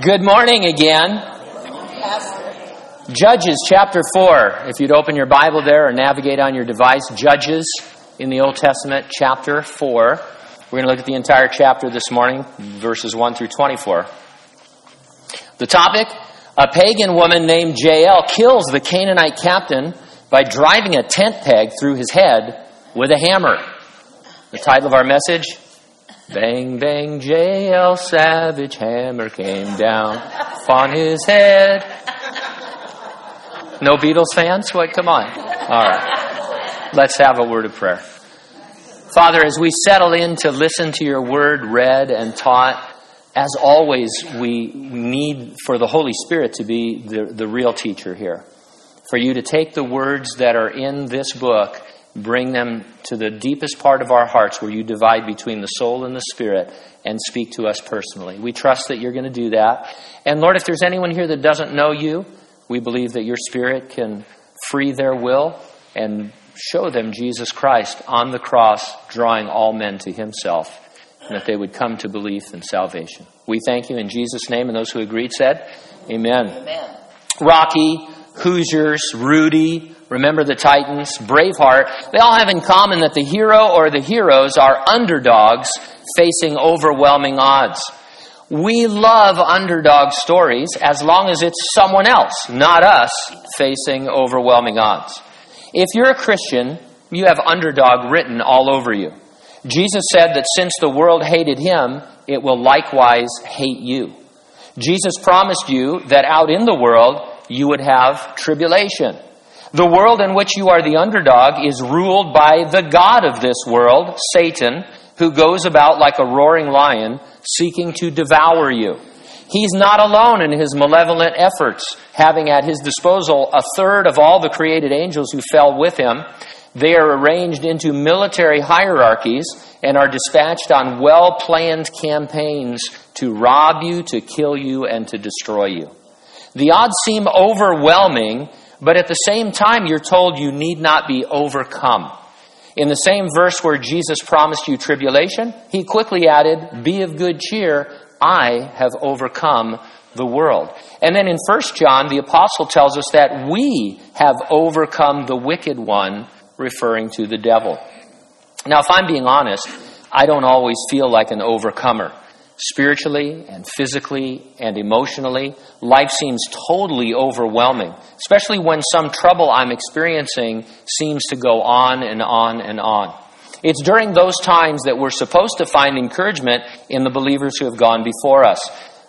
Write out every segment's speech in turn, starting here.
Good morning again. Judges chapter 4. If you'd open your Bible there or navigate on your device, Judges in the Old Testament, chapter 4. We're going to look at the entire chapter this morning, verses 1 through 24. The topic A pagan woman named Jael kills the Canaanite captain by driving a tent peg through his head with a hammer. The title of our message Bang, bang, Jael Savage hammer came down on his head. No Beatles fans? What? Come on. All right. Let's have a word of prayer. Father, as we settle in to listen to your word read and taught, as always, we need for the Holy Spirit to be the, the real teacher here. For you to take the words that are in this book bring them to the deepest part of our hearts where you divide between the soul and the spirit and speak to us personally. We trust that you're going to do that. And Lord, if there's anyone here that doesn't know you, we believe that your spirit can free their will and show them Jesus Christ on the cross, drawing all men to himself, and that they would come to belief and salvation. We thank you in Jesus' name, and those who agreed said, Amen. Amen. Rocky, Hoosiers, Rudy, Remember the Titans, Braveheart, they all have in common that the hero or the heroes are underdogs facing overwhelming odds. We love underdog stories as long as it's someone else, not us, facing overwhelming odds. If you're a Christian, you have underdog written all over you. Jesus said that since the world hated him, it will likewise hate you. Jesus promised you that out in the world you would have tribulation. The world in which you are the underdog is ruled by the God of this world, Satan, who goes about like a roaring lion seeking to devour you. He's not alone in his malevolent efforts, having at his disposal a third of all the created angels who fell with him. They are arranged into military hierarchies and are dispatched on well planned campaigns to rob you, to kill you, and to destroy you. The odds seem overwhelming but at the same time, you're told you need not be overcome. In the same verse where Jesus promised you tribulation, he quickly added, Be of good cheer, I have overcome the world. And then in 1 John, the apostle tells us that we have overcome the wicked one, referring to the devil. Now, if I'm being honest, I don't always feel like an overcomer spiritually and physically and emotionally. Life seems totally overwhelming, especially when some trouble I'm experiencing seems to go on and on and on. It's during those times that we're supposed to find encouragement in the believers who have gone before us,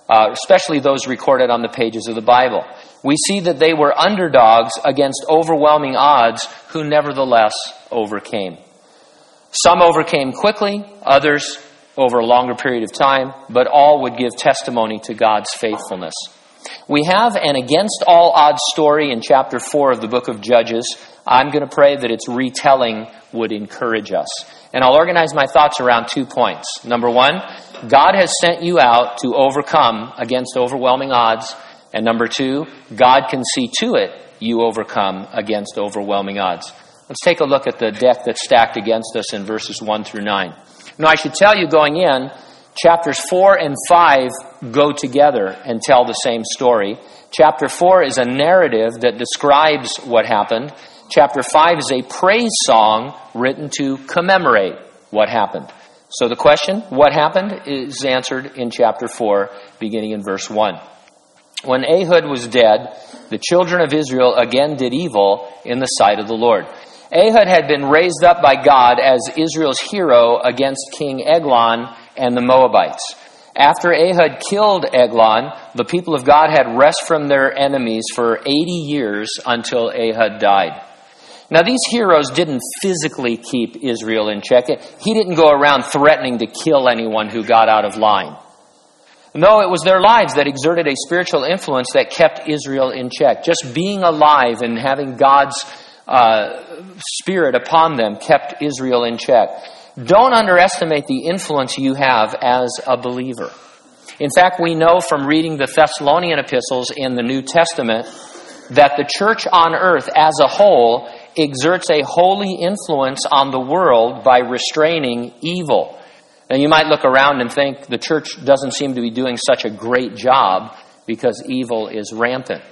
uh, especially those recorded on the pages of the Bible. We see that they were underdogs against overwhelming odds who nevertheless overcame. Some overcame quickly, others over a longer period of time, but all would give testimony to God's faithfulness. We have an against all odds story in chapter 4 of the book of Judges. I'm going to pray that its retelling would encourage us. And I'll organize my thoughts around two points. Number one, God has sent you out to overcome against overwhelming odds. And number two, God can see to it you overcome against overwhelming odds. Let's take a look at the deck that's stacked against us in verses 1 through 9. Now, I should tell you going in, chapters 4 and 5 go together and tell the same story. Chapter 4 is a narrative that describes what happened. Chapter 5 is a praise song written to commemorate what happened. So the question, what happened, is answered in chapter 4, beginning in verse 1. When Ehud was dead, the children of Israel again did evil in the sight of the Lord. Ehud had been raised up by God as Israel's hero against King Eglon and the Moabites. After Ehud killed Eglon, the people of God had rest from their enemies for 80 years until Ehud died. Now, these heroes didn't physically keep Israel in check. He didn't go around threatening to kill anyone who got out of line. No, it was their lives that exerted a spiritual influence that kept Israel in check. Just being alive and having God's uh, spirit upon them kept Israel in check. Don't underestimate the influence you have as a believer. In fact, we know from reading the Thessalonian epistles in the New Testament that the church on earth as a whole exerts a holy influence on the world by restraining evil. Now, you might look around and think the church doesn't seem to be doing such a great job because evil is rampant.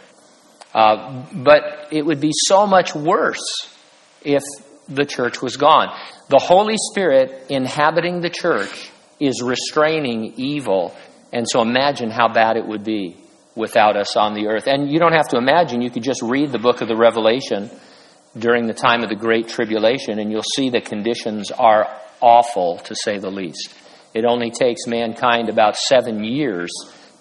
Uh, but it would be so much worse if the church was gone. The Holy Spirit inhabiting the church is restraining evil. And so imagine how bad it would be without us on the earth. And you don't have to imagine, you could just read the book of the Revelation during the time of the Great Tribulation, and you'll see the conditions are awful, to say the least. It only takes mankind about seven years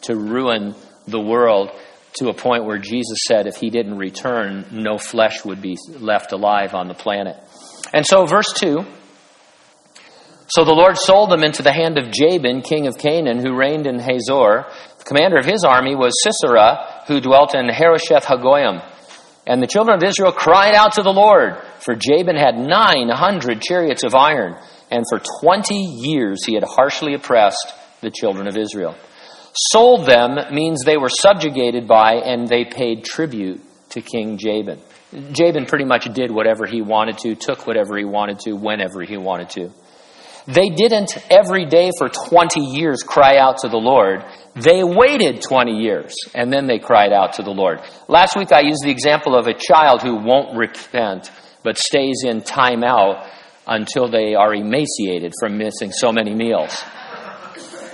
to ruin the world to a point where Jesus said if he didn't return, no flesh would be left alive on the planet. And so, verse 2 So the Lord sold them into the hand of Jabin, king of Canaan, who reigned in Hazor. The commander of his army was Sisera, who dwelt in Harosheth Hagoyim. And the children of Israel cried out to the Lord, for Jabin had 900 chariots of iron, and for 20 years he had harshly oppressed the children of Israel. Sold them means they were subjugated by and they paid tribute to King Jabin. Jabin pretty much did whatever he wanted to, took whatever he wanted to, whenever he wanted to. They didn't every day for 20 years cry out to the Lord. They waited 20 years and then they cried out to the Lord. Last week I used the example of a child who won't repent but stays in timeout until they are emaciated from missing so many meals.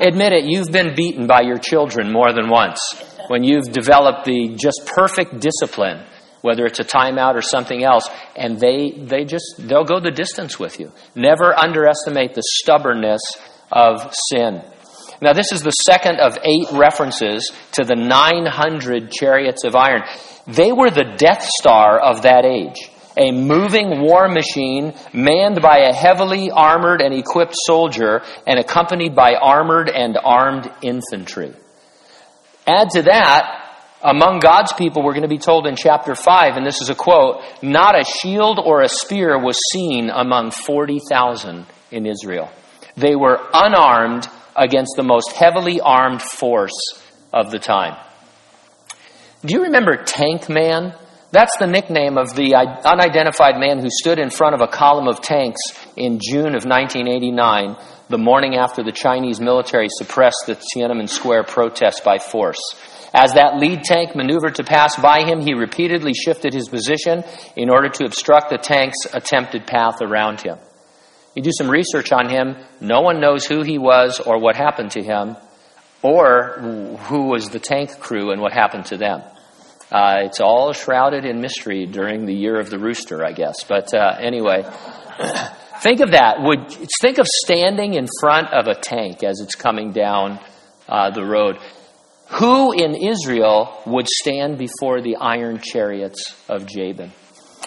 Admit it, you've been beaten by your children more than once when you've developed the just perfect discipline whether it's a timeout or something else, and they, they just, they'll go the distance with you. Never underestimate the stubbornness of sin. Now, this is the second of eight references to the 900 chariots of iron. They were the Death Star of that age. A moving war machine manned by a heavily armored and equipped soldier and accompanied by armored and armed infantry. Add to that among God's people, we're going to be told in chapter 5, and this is a quote, not a shield or a spear was seen among 40,000 in Israel. They were unarmed against the most heavily armed force of the time. Do you remember Tank Man? That's the nickname of the unidentified man who stood in front of a column of tanks in June of 1989, the morning after the Chinese military suppressed the Tiananmen Square protest by force. As that lead tank maneuvered to pass by him, he repeatedly shifted his position in order to obstruct the tank's attempted path around him. You do some research on him, no one knows who he was or what happened to him, or who was the tank crew and what happened to them. Uh, it's all shrouded in mystery during the year of the rooster, I guess. But uh, anyway, think of that. Would think of standing in front of a tank as it's coming down uh, the road. Who in Israel would stand before the iron chariots of Jabin?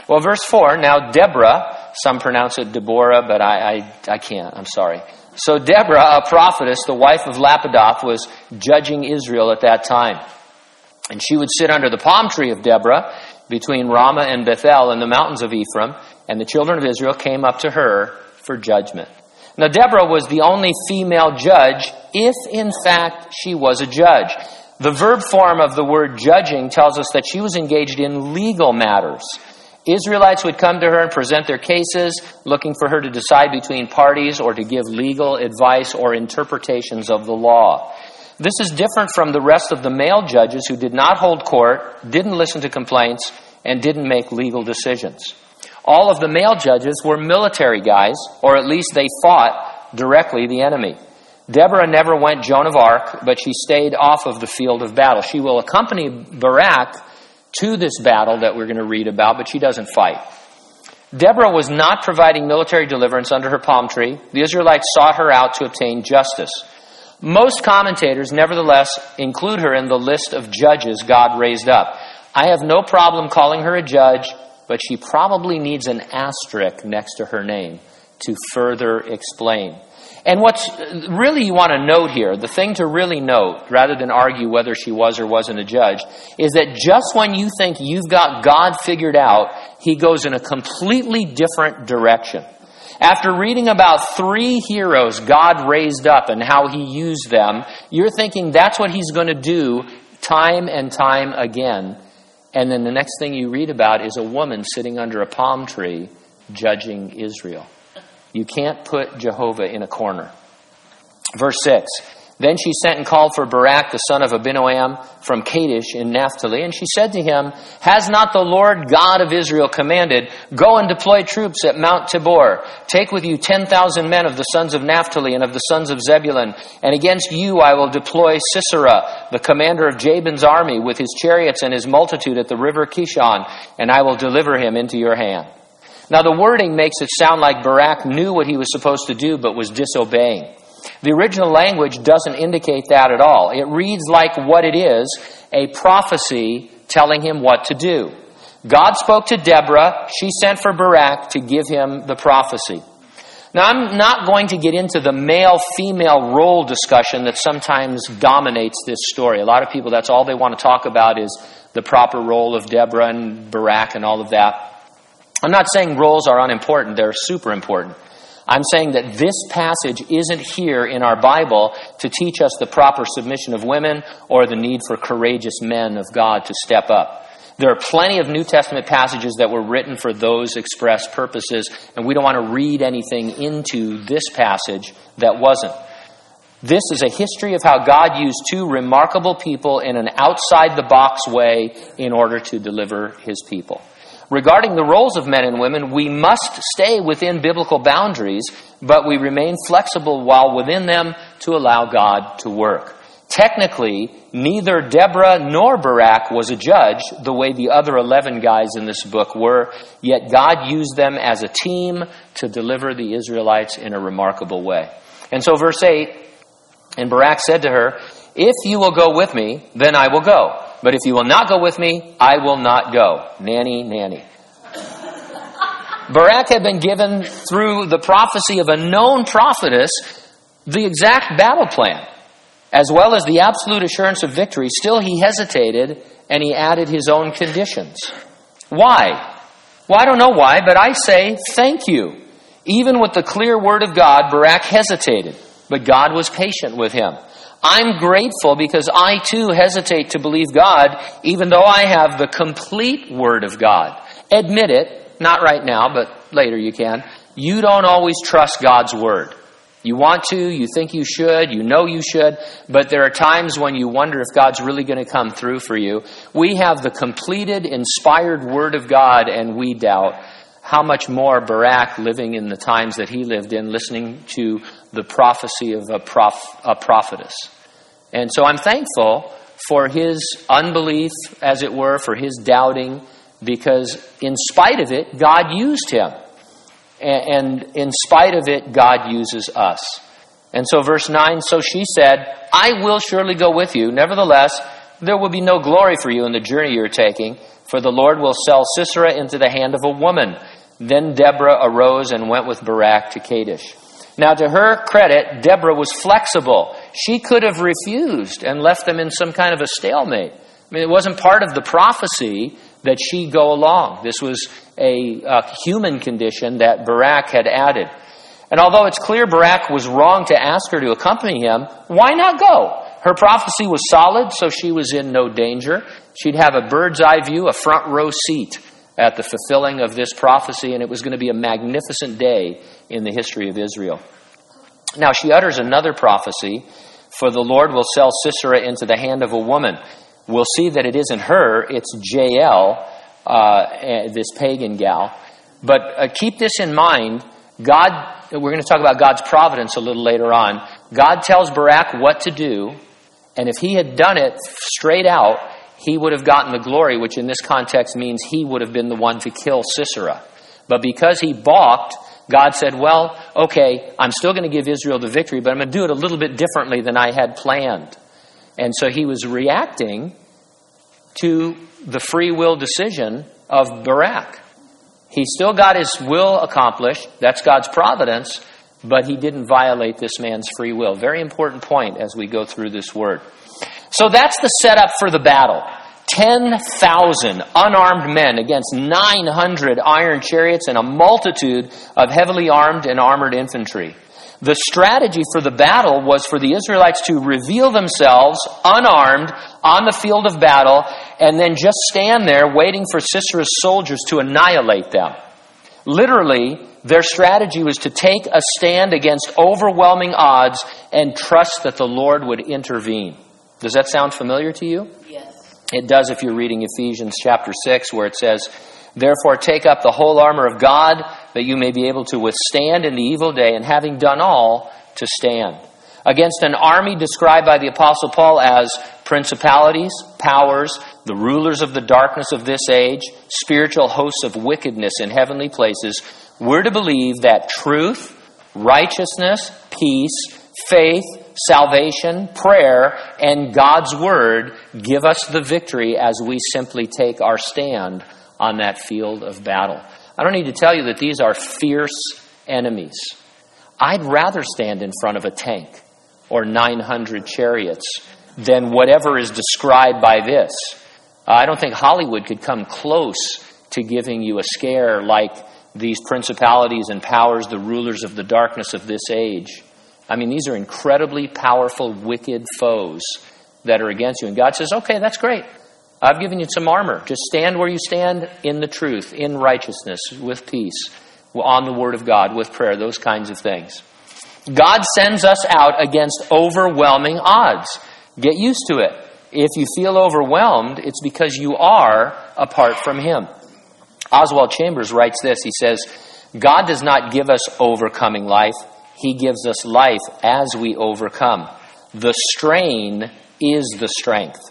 Well, verse 4 now Deborah, some pronounce it Deborah, but I, I, I can't, I'm sorry. So Deborah, a prophetess, the wife of Lapidoth, was judging Israel at that time. And she would sit under the palm tree of Deborah between Ramah and Bethel in the mountains of Ephraim, and the children of Israel came up to her for judgment. Now, Deborah was the only female judge, if in fact she was a judge. The verb form of the word judging tells us that she was engaged in legal matters. Israelites would come to her and present their cases, looking for her to decide between parties or to give legal advice or interpretations of the law. This is different from the rest of the male judges who did not hold court, didn't listen to complaints, and didn't make legal decisions. All of the male judges were military guys, or at least they fought directly the enemy. Deborah never went Joan of Arc, but she stayed off of the field of battle. She will accompany Barak to this battle that we're going to read about, but she doesn't fight. Deborah was not providing military deliverance under her palm tree. The Israelites sought her out to obtain justice. Most commentators, nevertheless, include her in the list of judges God raised up. I have no problem calling her a judge but she probably needs an asterisk next to her name to further explain. And what's really you want to note here, the thing to really note, rather than argue whether she was or wasn't a judge, is that just when you think you've got God figured out, he goes in a completely different direction. After reading about three heroes God raised up and how he used them, you're thinking that's what he's going to do time and time again and then the next thing you read about is a woman sitting under a palm tree judging Israel. You can't put Jehovah in a corner. Verse 6 then she sent and called for Barak, the son of Abinoam, from Kadesh in Naphtali, and she said to him, Has not the Lord God of Israel commanded, Go and deploy troops at Mount Tabor. Take with you ten thousand men of the sons of Naphtali and of the sons of Zebulun, and against you I will deploy Sisera, the commander of Jabin's army, with his chariots and his multitude at the river Kishon, and I will deliver him into your hand. Now the wording makes it sound like Barak knew what he was supposed to do, but was disobeying. The original language doesn't indicate that at all. It reads like what it is a prophecy telling him what to do. God spoke to Deborah. She sent for Barak to give him the prophecy. Now, I'm not going to get into the male female role discussion that sometimes dominates this story. A lot of people, that's all they want to talk about is the proper role of Deborah and Barak and all of that. I'm not saying roles are unimportant, they're super important. I'm saying that this passage isn't here in our Bible to teach us the proper submission of women or the need for courageous men of God to step up. There are plenty of New Testament passages that were written for those express purposes, and we don't want to read anything into this passage that wasn't. This is a history of how God used two remarkable people in an outside the box way in order to deliver his people. Regarding the roles of men and women, we must stay within biblical boundaries, but we remain flexible while within them to allow God to work. Technically, neither Deborah nor Barak was a judge the way the other 11 guys in this book were, yet God used them as a team to deliver the Israelites in a remarkable way. And so, verse 8, and Barak said to her, If you will go with me, then I will go. But if you will not go with me, I will not go. Nanny, nanny. Barak had been given through the prophecy of a known prophetess the exact battle plan, as well as the absolute assurance of victory. Still, he hesitated and he added his own conditions. Why? Well, I don't know why, but I say thank you. Even with the clear word of God, Barak hesitated, but God was patient with him. I'm grateful because I too hesitate to believe God, even though I have the complete Word of God. Admit it, not right now, but later you can. You don't always trust God's Word. You want to, you think you should, you know you should, but there are times when you wonder if God's really going to come through for you. We have the completed, inspired Word of God, and we doubt. How much more Barak living in the times that he lived in, listening to the prophecy of a, prof- a prophetess. And so I'm thankful for his unbelief, as it were, for his doubting, because in spite of it, God used him. And in spite of it, God uses us. And so, verse 9 So she said, I will surely go with you. Nevertheless, there will be no glory for you in the journey you're taking, for the Lord will sell Sisera into the hand of a woman. Then Deborah arose and went with Barak to Kadesh. Now, to her credit, Deborah was flexible. She could have refused and left them in some kind of a stalemate. I mean, it wasn't part of the prophecy that she go along. This was a, a human condition that Barak had added. And although it's clear Barak was wrong to ask her to accompany him, why not go? Her prophecy was solid, so she was in no danger. She'd have a bird's eye view, a front row seat at the fulfilling of this prophecy, and it was going to be a magnificent day in the history of Israel. Now, she utters another prophecy for the Lord will sell Sisera into the hand of a woman. We'll see that it isn't her, it's Jael, uh, eh, this pagan gal. But uh, keep this in mind. God, we're going to talk about God's providence a little later on. God tells Barak what to do, and if he had done it straight out, he would have gotten the glory, which in this context means he would have been the one to kill Sisera. But because he balked, God said, Well, okay, I'm still going to give Israel the victory, but I'm going to do it a little bit differently than I had planned. And so he was reacting to the free will decision of Barak. He still got his will accomplished. That's God's providence, but he didn't violate this man's free will. Very important point as we go through this word. So that's the setup for the battle. 10,000 unarmed men against 900 iron chariots and a multitude of heavily armed and armored infantry. The strategy for the battle was for the Israelites to reveal themselves unarmed on the field of battle and then just stand there waiting for Sisera's soldiers to annihilate them. Literally, their strategy was to take a stand against overwhelming odds and trust that the Lord would intervene. Does that sound familiar to you? Yes. It does if you're reading Ephesians chapter 6, where it says, Therefore, take up the whole armor of God, that you may be able to withstand in the evil day, and having done all, to stand. Against an army described by the Apostle Paul as principalities, powers, the rulers of the darkness of this age, spiritual hosts of wickedness in heavenly places, we're to believe that truth, righteousness, peace, faith, salvation, prayer, and God's Word give us the victory as we simply take our stand on that field of battle. I don't need to tell you that these are fierce enemies. I'd rather stand in front of a tank or 900 chariots than whatever is described by this. I don't think Hollywood could come close to giving you a scare like these principalities and powers, the rulers of the darkness of this age. I mean, these are incredibly powerful, wicked foes that are against you. And God says, okay, that's great. I've given you some armor. Just stand where you stand in the truth, in righteousness, with peace, on the Word of God, with prayer, those kinds of things. God sends us out against overwhelming odds. Get used to it. If you feel overwhelmed, it's because you are apart from Him. Oswald Chambers writes this. He says, God does not give us overcoming life. He gives us life as we overcome. The strain is the strength.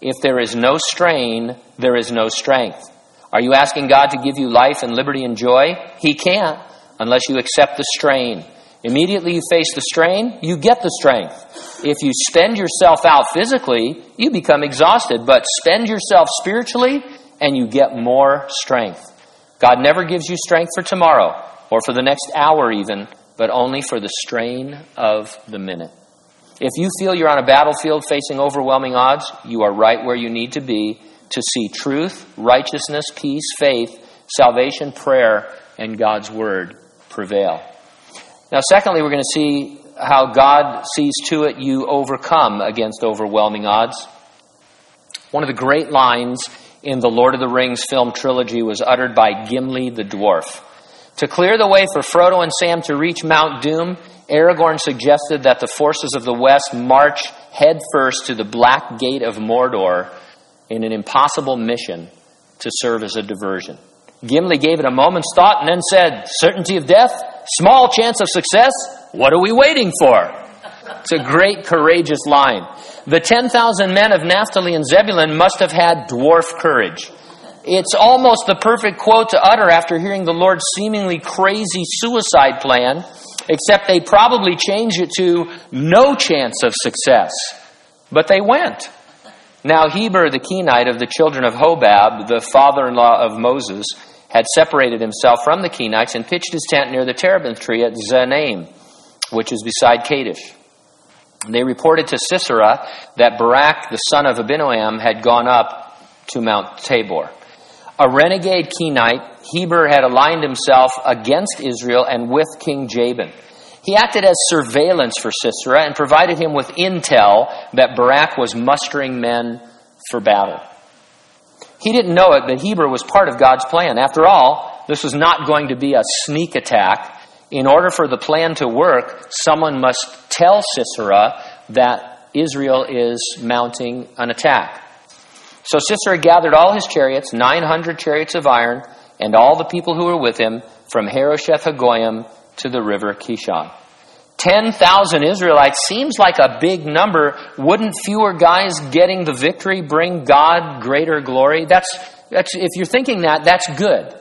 If there is no strain, there is no strength. Are you asking God to give you life and liberty and joy? He can't unless you accept the strain. Immediately you face the strain, you get the strength. If you spend yourself out physically, you become exhausted, but spend yourself spiritually and you get more strength. God never gives you strength for tomorrow or for the next hour even, but only for the strain of the minute. If you feel you're on a battlefield facing overwhelming odds, you are right where you need to be to see truth, righteousness, peace, faith, salvation, prayer, and God's word prevail. Now, secondly, we're going to see how God sees to it you overcome against overwhelming odds. One of the great lines in the Lord of the Rings film trilogy was uttered by Gimli the dwarf. To clear the way for Frodo and Sam to reach Mount Doom, Aragorn suggested that the forces of the West march headfirst to the Black Gate of Mordor in an impossible mission to serve as a diversion. Gimli gave it a moment's thought and then said, Certainty of death? Small chance of success? What are we waiting for? It's a great, courageous line. The 10,000 men of Naphtali and Zebulun must have had dwarf courage. It's almost the perfect quote to utter after hearing the Lord's seemingly crazy suicide plan, except they probably changed it to no chance of success. But they went. Now, Heber the Kenite of the children of Hobab, the father in law of Moses, had separated himself from the Kenites and pitched his tent near the terebinth tree at Zaanaim, which is beside Kadesh. They reported to Sisera that Barak, the son of Abinoam, had gone up to Mount Tabor. A renegade Kenite, Heber had aligned himself against Israel and with King Jabin. He acted as surveillance for Sisera and provided him with intel that Barak was mustering men for battle. He didn't know it, but Heber was part of God's plan. After all, this was not going to be a sneak attack. In order for the plan to work, someone must tell Sisera that Israel is mounting an attack. So Sisera gathered all his chariots, 900 chariots of iron, and all the people who were with him from Harosheth Hagoyim to the river Kishon. 10,000 Israelites seems like a big number. Wouldn't fewer guys getting the victory bring God greater glory? That's, that's, if you're thinking that, that's good.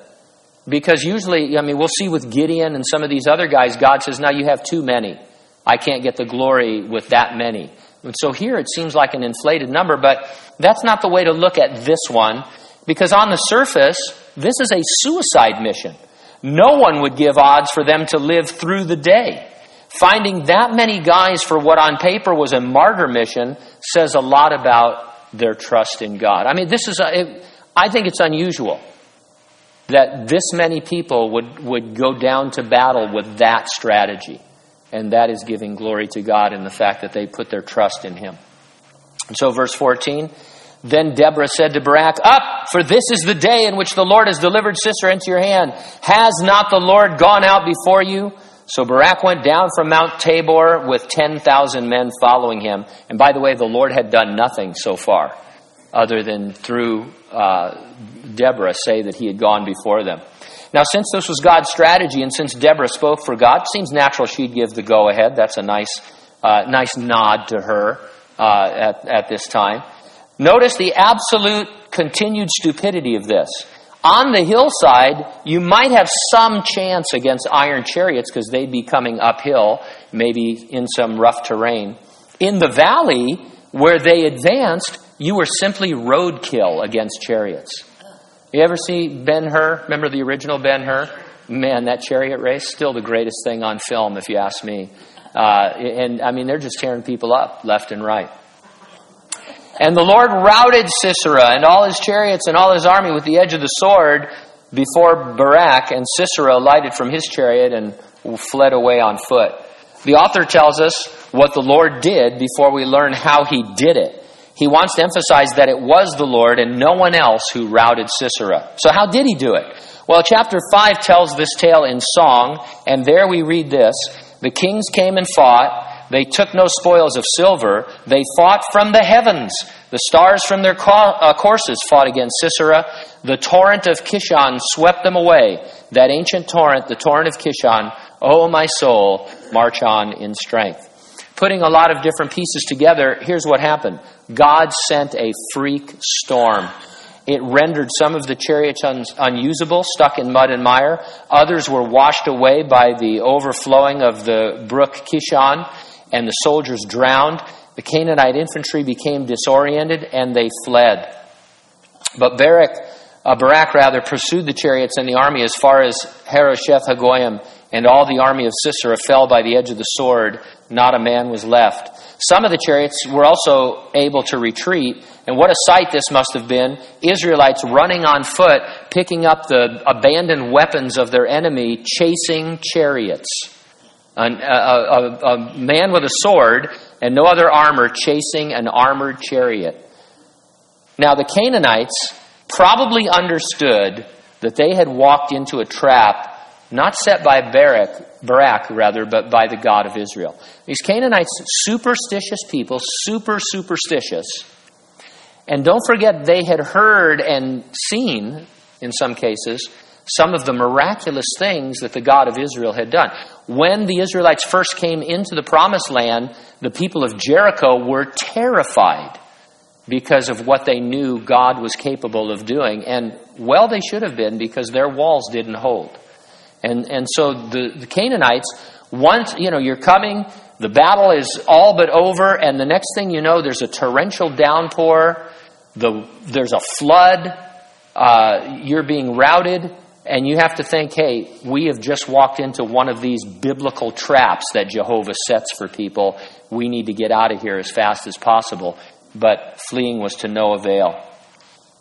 Because usually, I mean, we'll see with Gideon and some of these other guys, God says, now you have too many. I can't get the glory with that many. And so here it seems like an inflated number, but that's not the way to look at this one, because on the surface, this is a suicide mission. No one would give odds for them to live through the day. Finding that many guys for what on paper was a martyr mission says a lot about their trust in God. I mean, this is, a, it, I think it's unusual that this many people would, would go down to battle with that strategy. And that is giving glory to God in the fact that they put their trust in Him. And so, verse 14 Then Deborah said to Barak, Up, for this is the day in which the Lord has delivered Sisera into your hand. Has not the Lord gone out before you? So Barak went down from Mount Tabor with 10,000 men following him. And by the way, the Lord had done nothing so far other than through uh, Deborah say that he had gone before them. Now, since this was God's strategy and since Deborah spoke for God, seems natural she'd give the go ahead. That's a nice, uh, nice nod to her uh, at, at this time. Notice the absolute continued stupidity of this. On the hillside, you might have some chance against iron chariots because they'd be coming uphill, maybe in some rough terrain. In the valley, where they advanced, you were simply roadkill against chariots. You ever see Ben Hur? Remember the original Ben Hur? Man, that chariot race, still the greatest thing on film, if you ask me. Uh, and I mean, they're just tearing people up left and right. And the Lord routed Sisera and all his chariots and all his army with the edge of the sword before Barak, and Sisera alighted from his chariot and fled away on foot. The author tells us what the Lord did before we learn how he did it. He wants to emphasize that it was the Lord and no one else who routed Sisera. So, how did he do it? Well, chapter 5 tells this tale in song, and there we read this The kings came and fought. They took no spoils of silver. They fought from the heavens. The stars from their uh, courses fought against Sisera. The torrent of Kishon swept them away. That ancient torrent, the torrent of Kishon, oh my soul, march on in strength. Putting a lot of different pieces together, here's what happened God sent a freak storm. It rendered some of the chariots un- unusable, stuck in mud and mire. Others were washed away by the overflowing of the brook Kishon and the soldiers drowned. The Canaanite infantry became disoriented and they fled. But Barak, uh, Barak rather pursued the chariots and the army as far as Harosheth Hagoyim, and all the army of Sisera fell by the edge of the sword. Not a man was left. Some of the chariots were also able to retreat, and what a sight this must have been. Israelites running on foot, picking up the abandoned weapons of their enemy, chasing chariots. An, a, a, a man with a sword and no other armor chasing an armored chariot. Now, the Canaanites probably understood that they had walked into a trap not set by Barak, Barak rather, but by the God of Israel. These Canaanites, superstitious people, super superstitious. And don't forget, they had heard and seen, in some cases, some of the miraculous things that the God of Israel had done. When the Israelites first came into the promised land, the people of Jericho were terrified because of what they knew God was capable of doing. And well, they should have been because their walls didn't hold. And, and so the, the Canaanites, once, you know, you're coming, the battle is all but over, and the next thing you know, there's a torrential downpour, the, there's a flood, uh, you're being routed, and you have to think, hey, we have just walked into one of these biblical traps that Jehovah sets for people. We need to get out of here as fast as possible. But fleeing was to no avail.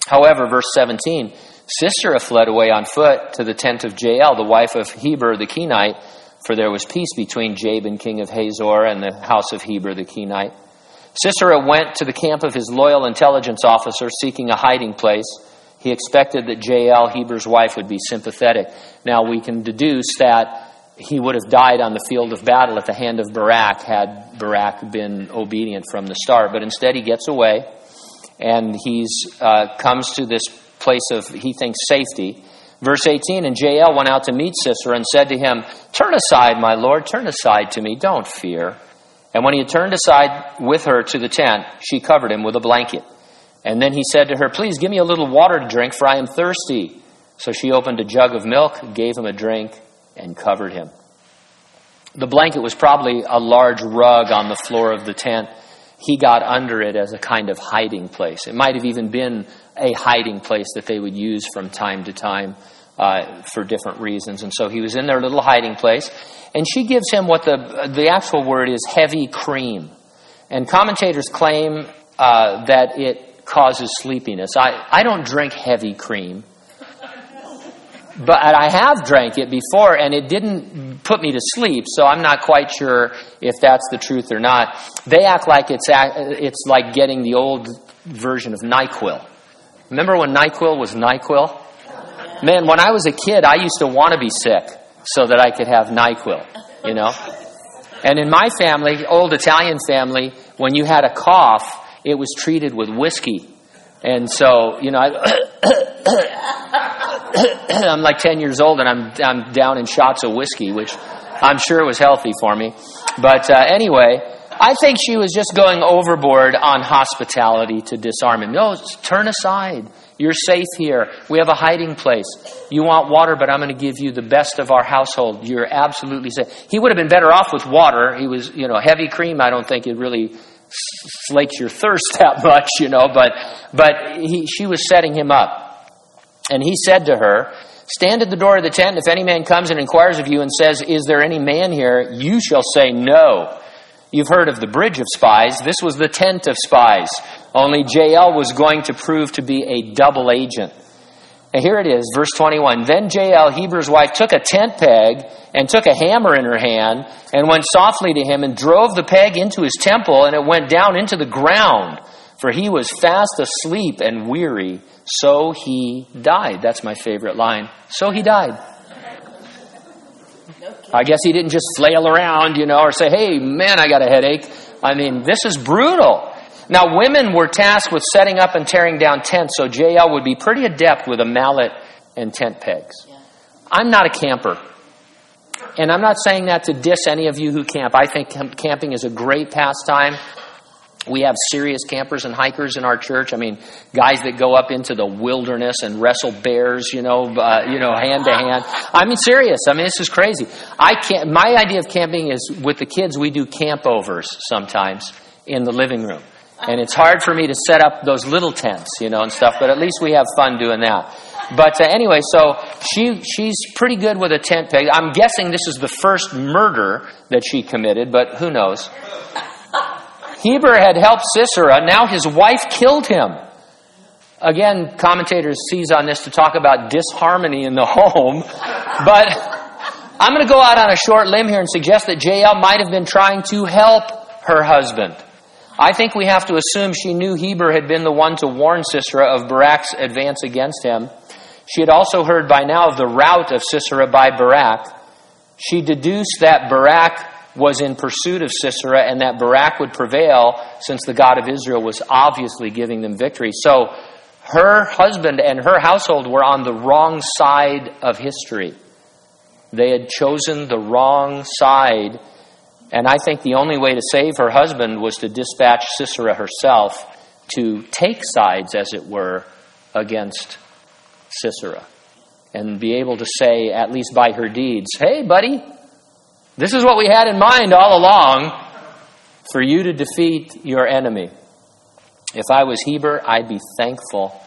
However, verse 17 Sisera fled away on foot to the tent of Jael, the wife of Heber the Kenite, for there was peace between Jabin, king of Hazor, and the house of Heber the Kenite. Sisera went to the camp of his loyal intelligence officer seeking a hiding place. He expected that Jael, Heber's wife, would be sympathetic. Now we can deduce that he would have died on the field of battle at the hand of Barak had Barak been obedient from the start. But instead, he gets away and he uh, comes to this place of, he thinks, safety. Verse 18 And Jael went out to meet Sisera and said to him, Turn aside, my lord, turn aside to me, don't fear. And when he had turned aside with her to the tent, she covered him with a blanket. And then he said to her, Please give me a little water to drink, for I am thirsty. So she opened a jug of milk, gave him a drink, and covered him. The blanket was probably a large rug on the floor of the tent. He got under it as a kind of hiding place. It might have even been a hiding place that they would use from time to time uh, for different reasons. And so he was in their little hiding place. And she gives him what the, the actual word is heavy cream. And commentators claim uh, that it causes sleepiness. I, I don't drink heavy cream. But I have drank it before, and it didn't put me to sleep. So I'm not quite sure if that's the truth or not. They act like it's it's like getting the old version of NyQuil. Remember when NyQuil was NyQuil? Man, when I was a kid, I used to want to be sick so that I could have NyQuil, you know? And in my family, old Italian family, when you had a cough, it was treated with whiskey. And so, you know, I, I'm like 10 years old and I'm, I'm down in shots of whiskey, which I'm sure was healthy for me. But uh, anyway, I think she was just going overboard on hospitality to disarm him. No, turn aside. You're safe here. We have a hiding place. You want water, but I'm going to give you the best of our household. You're absolutely safe. He would have been better off with water. He was, you know, heavy cream. I don't think it really slakes your thirst that much, you know, but, but he, she was setting him up. And he said to her, Stand at the door of the tent. If any man comes and inquires of you and says, Is there any man here? You shall say, No. You've heard of the bridge of spies. This was the tent of spies. Only Jael was going to prove to be a double agent. And here it is, verse 21. Then Jael, Heber's wife, took a tent peg and took a hammer in her hand and went softly to him and drove the peg into his temple and it went down into the ground. For he was fast asleep and weary. So he died. That's my favorite line. So he died. I guess he didn't just flail around, you know, or say, hey, man, I got a headache. I mean, this is brutal. Now, women were tasked with setting up and tearing down tents, so Jael would be pretty adept with a mallet and tent pegs. I'm not a camper. And I'm not saying that to diss any of you who camp. I think camping is a great pastime. We have serious campers and hikers in our church. I mean, guys that go up into the wilderness and wrestle bears, you know, uh, you know, hand to hand. I mean, serious. I mean, this is crazy. I can't. My idea of camping is with the kids. We do campovers sometimes in the living room, and it's hard for me to set up those little tents, you know, and stuff. But at least we have fun doing that. But uh, anyway, so she she's pretty good with a tent peg. I'm guessing this is the first murder that she committed, but who knows? Heber had helped Sisera. Now his wife killed him. Again, commentators seize on this to talk about disharmony in the home. But I'm going to go out on a short limb here and suggest that Jael might have been trying to help her husband. I think we have to assume she knew Heber had been the one to warn Sisera of Barak's advance against him. She had also heard by now of the rout of Sisera by Barak. She deduced that Barak was in pursuit of Sisera and that Barak would prevail since the God of Israel was obviously giving them victory. So her husband and her household were on the wrong side of history. They had chosen the wrong side. And I think the only way to save her husband was to dispatch Sisera herself to take sides, as it were, against Sisera. And be able to say, at least by her deeds, hey, buddy, this is what we had in mind all along for you to defeat your enemy. If I was Heber, I'd be thankful,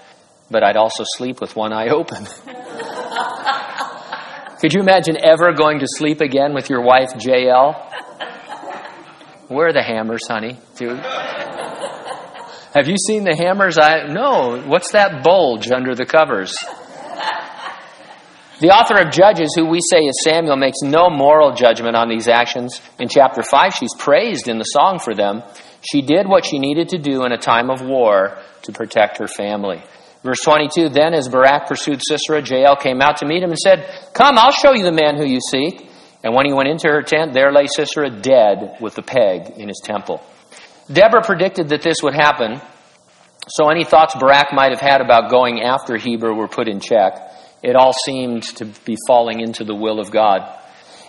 but I'd also sleep with one eye open. Could you imagine ever going to sleep again with your wife, Jael? Where are the hammers, honey? Dude. Have you seen the hammers? I no. What's that bulge under the covers? The author of Judges, who we say is Samuel, makes no moral judgment on these actions. In chapter 5, she's praised in the song for them. She did what she needed to do in a time of war to protect her family. Verse 22 Then, as Barak pursued Sisera, Jael came out to meet him and said, Come, I'll show you the man who you seek. And when he went into her tent, there lay Sisera dead with the peg in his temple. Deborah predicted that this would happen, so any thoughts Barak might have had about going after Heber were put in check it all seemed to be falling into the will of God.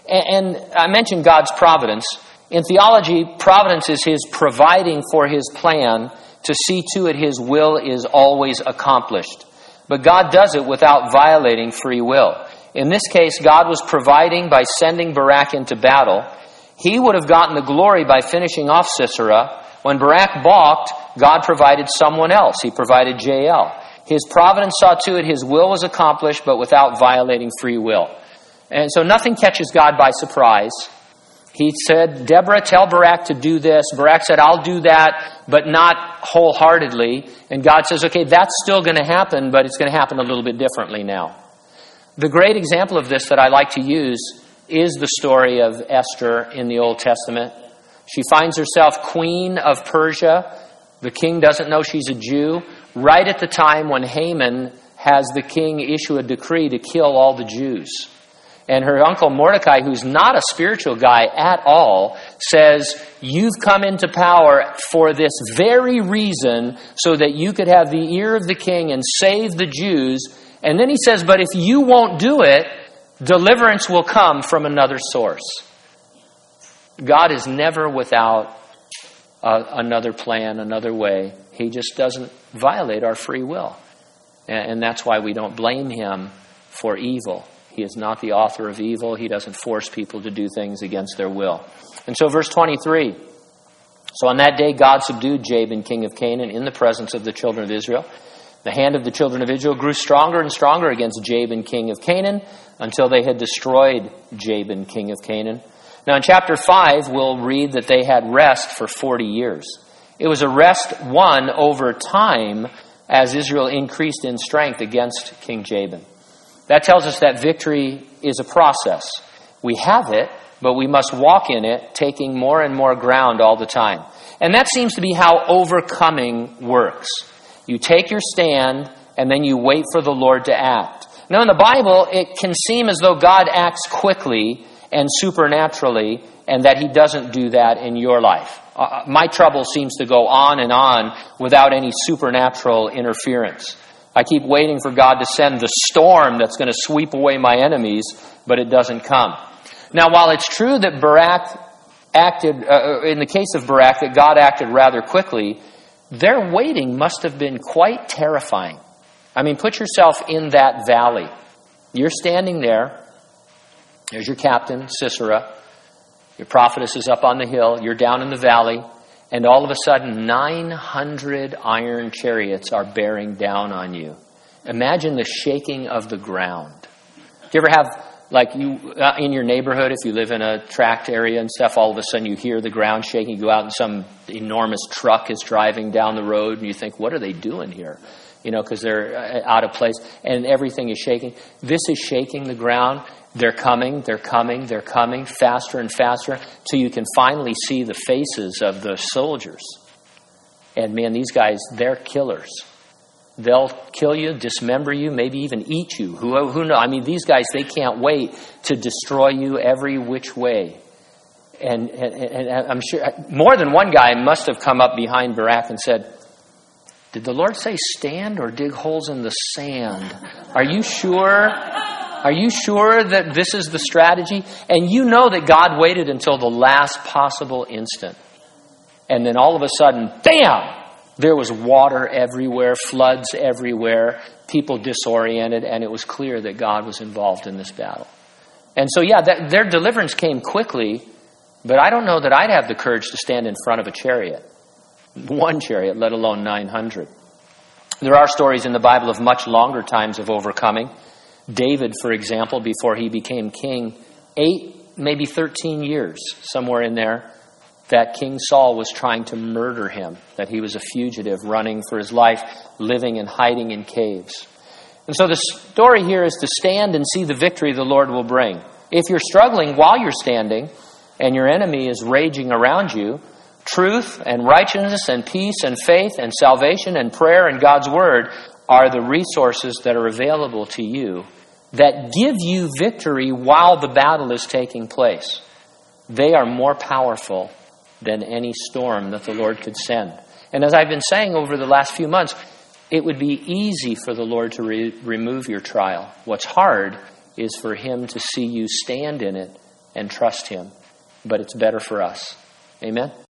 And, I mentioned God's providence. In theology, providence is His providing for His plan to see to it His will is always accomplished. But God does it without violating free will. In this case, God was providing by sending Barak into battle. He would have gotten the glory by finishing off Sisera. When Barak balked, God provided someone else. He provided Jael. His providence saw to it his will was accomplished, but without violating free will. And so nothing catches God by surprise. He said, Deborah, tell Barak to do this. Barak said, I'll do that, but not wholeheartedly. And God says, okay, that's still going to happen, but it's going to happen a little bit differently now. The great example of this that I like to use is the story of Esther in the Old Testament. She finds herself queen of Persia The king doesn't know she's a Jew. Right at the time when Haman has the king issue a decree to kill all the Jews. And her uncle Mordecai, who's not a spiritual guy at all, says, You've come into power for this very reason, so that you could have the ear of the king and save the Jews. And then he says, But if you won't do it, deliverance will come from another source. God is never without uh, another plan, another way. He just doesn't violate our free will. And, and that's why we don't blame him for evil. He is not the author of evil. He doesn't force people to do things against their will. And so, verse 23 So on that day, God subdued Jabin, king of Canaan, in the presence of the children of Israel. The hand of the children of Israel grew stronger and stronger against Jabin, king of Canaan, until they had destroyed Jabin, king of Canaan. Now, in chapter 5, we'll read that they had rest for 40 years. It was a rest won over time as Israel increased in strength against King Jabin. That tells us that victory is a process. We have it, but we must walk in it, taking more and more ground all the time. And that seems to be how overcoming works. You take your stand, and then you wait for the Lord to act. Now, in the Bible, it can seem as though God acts quickly and supernaturally, and that He doesn't do that in your life. Uh, my trouble seems to go on and on without any supernatural interference. I keep waiting for God to send the storm that's going to sweep away my enemies, but it doesn't come. Now, while it's true that Barak acted, uh, uh, in the case of Barak, that God acted rather quickly, their waiting must have been quite terrifying. I mean, put yourself in that valley. You're standing there. There's your captain, Sisera. Your prophetess is up on the hill. You're down in the valley and all of a sudden 900 iron chariots are bearing down on you. Imagine the shaking of the ground. Do you ever have, like, you uh, in your neighborhood, if you live in a tract area and stuff, all of a sudden you hear the ground shaking, you go out and some enormous truck is driving down the road, and you think, what are they doing here? You know, because they're uh, out of place, and everything is shaking. This is shaking the ground, they're coming, they're coming, they're coming faster and faster till you can finally see the faces of the soldiers. And man, these guys, they're killers. They'll kill you, dismember you, maybe even eat you. Who, who knows? I mean, these guys, they can't wait to destroy you every which way. And, and, and I'm sure more than one guy must have come up behind Barak and said, Did the Lord say stand or dig holes in the sand? Are you sure? Are you sure that this is the strategy? And you know that God waited until the last possible instant. And then all of a sudden, bam! There was water everywhere, floods everywhere, people disoriented, and it was clear that God was involved in this battle. And so, yeah, that, their deliverance came quickly, but I don't know that I'd have the courage to stand in front of a chariot. One chariot, let alone 900. There are stories in the Bible of much longer times of overcoming. David, for example, before he became king, eight, maybe 13 years, somewhere in there, that King Saul was trying to murder him, that he was a fugitive running for his life, living and hiding in caves. And so the story here is to stand and see the victory the Lord will bring. If you're struggling while you're standing and your enemy is raging around you, truth and righteousness and peace and faith and salvation and prayer and God's word are the resources that are available to you that give you victory while the battle is taking place. They are more powerful than any storm that the Lord could send. And as I've been saying over the last few months, it would be easy for the Lord to re- remove your trial. What's hard is for Him to see you stand in it and trust Him. But it's better for us. Amen?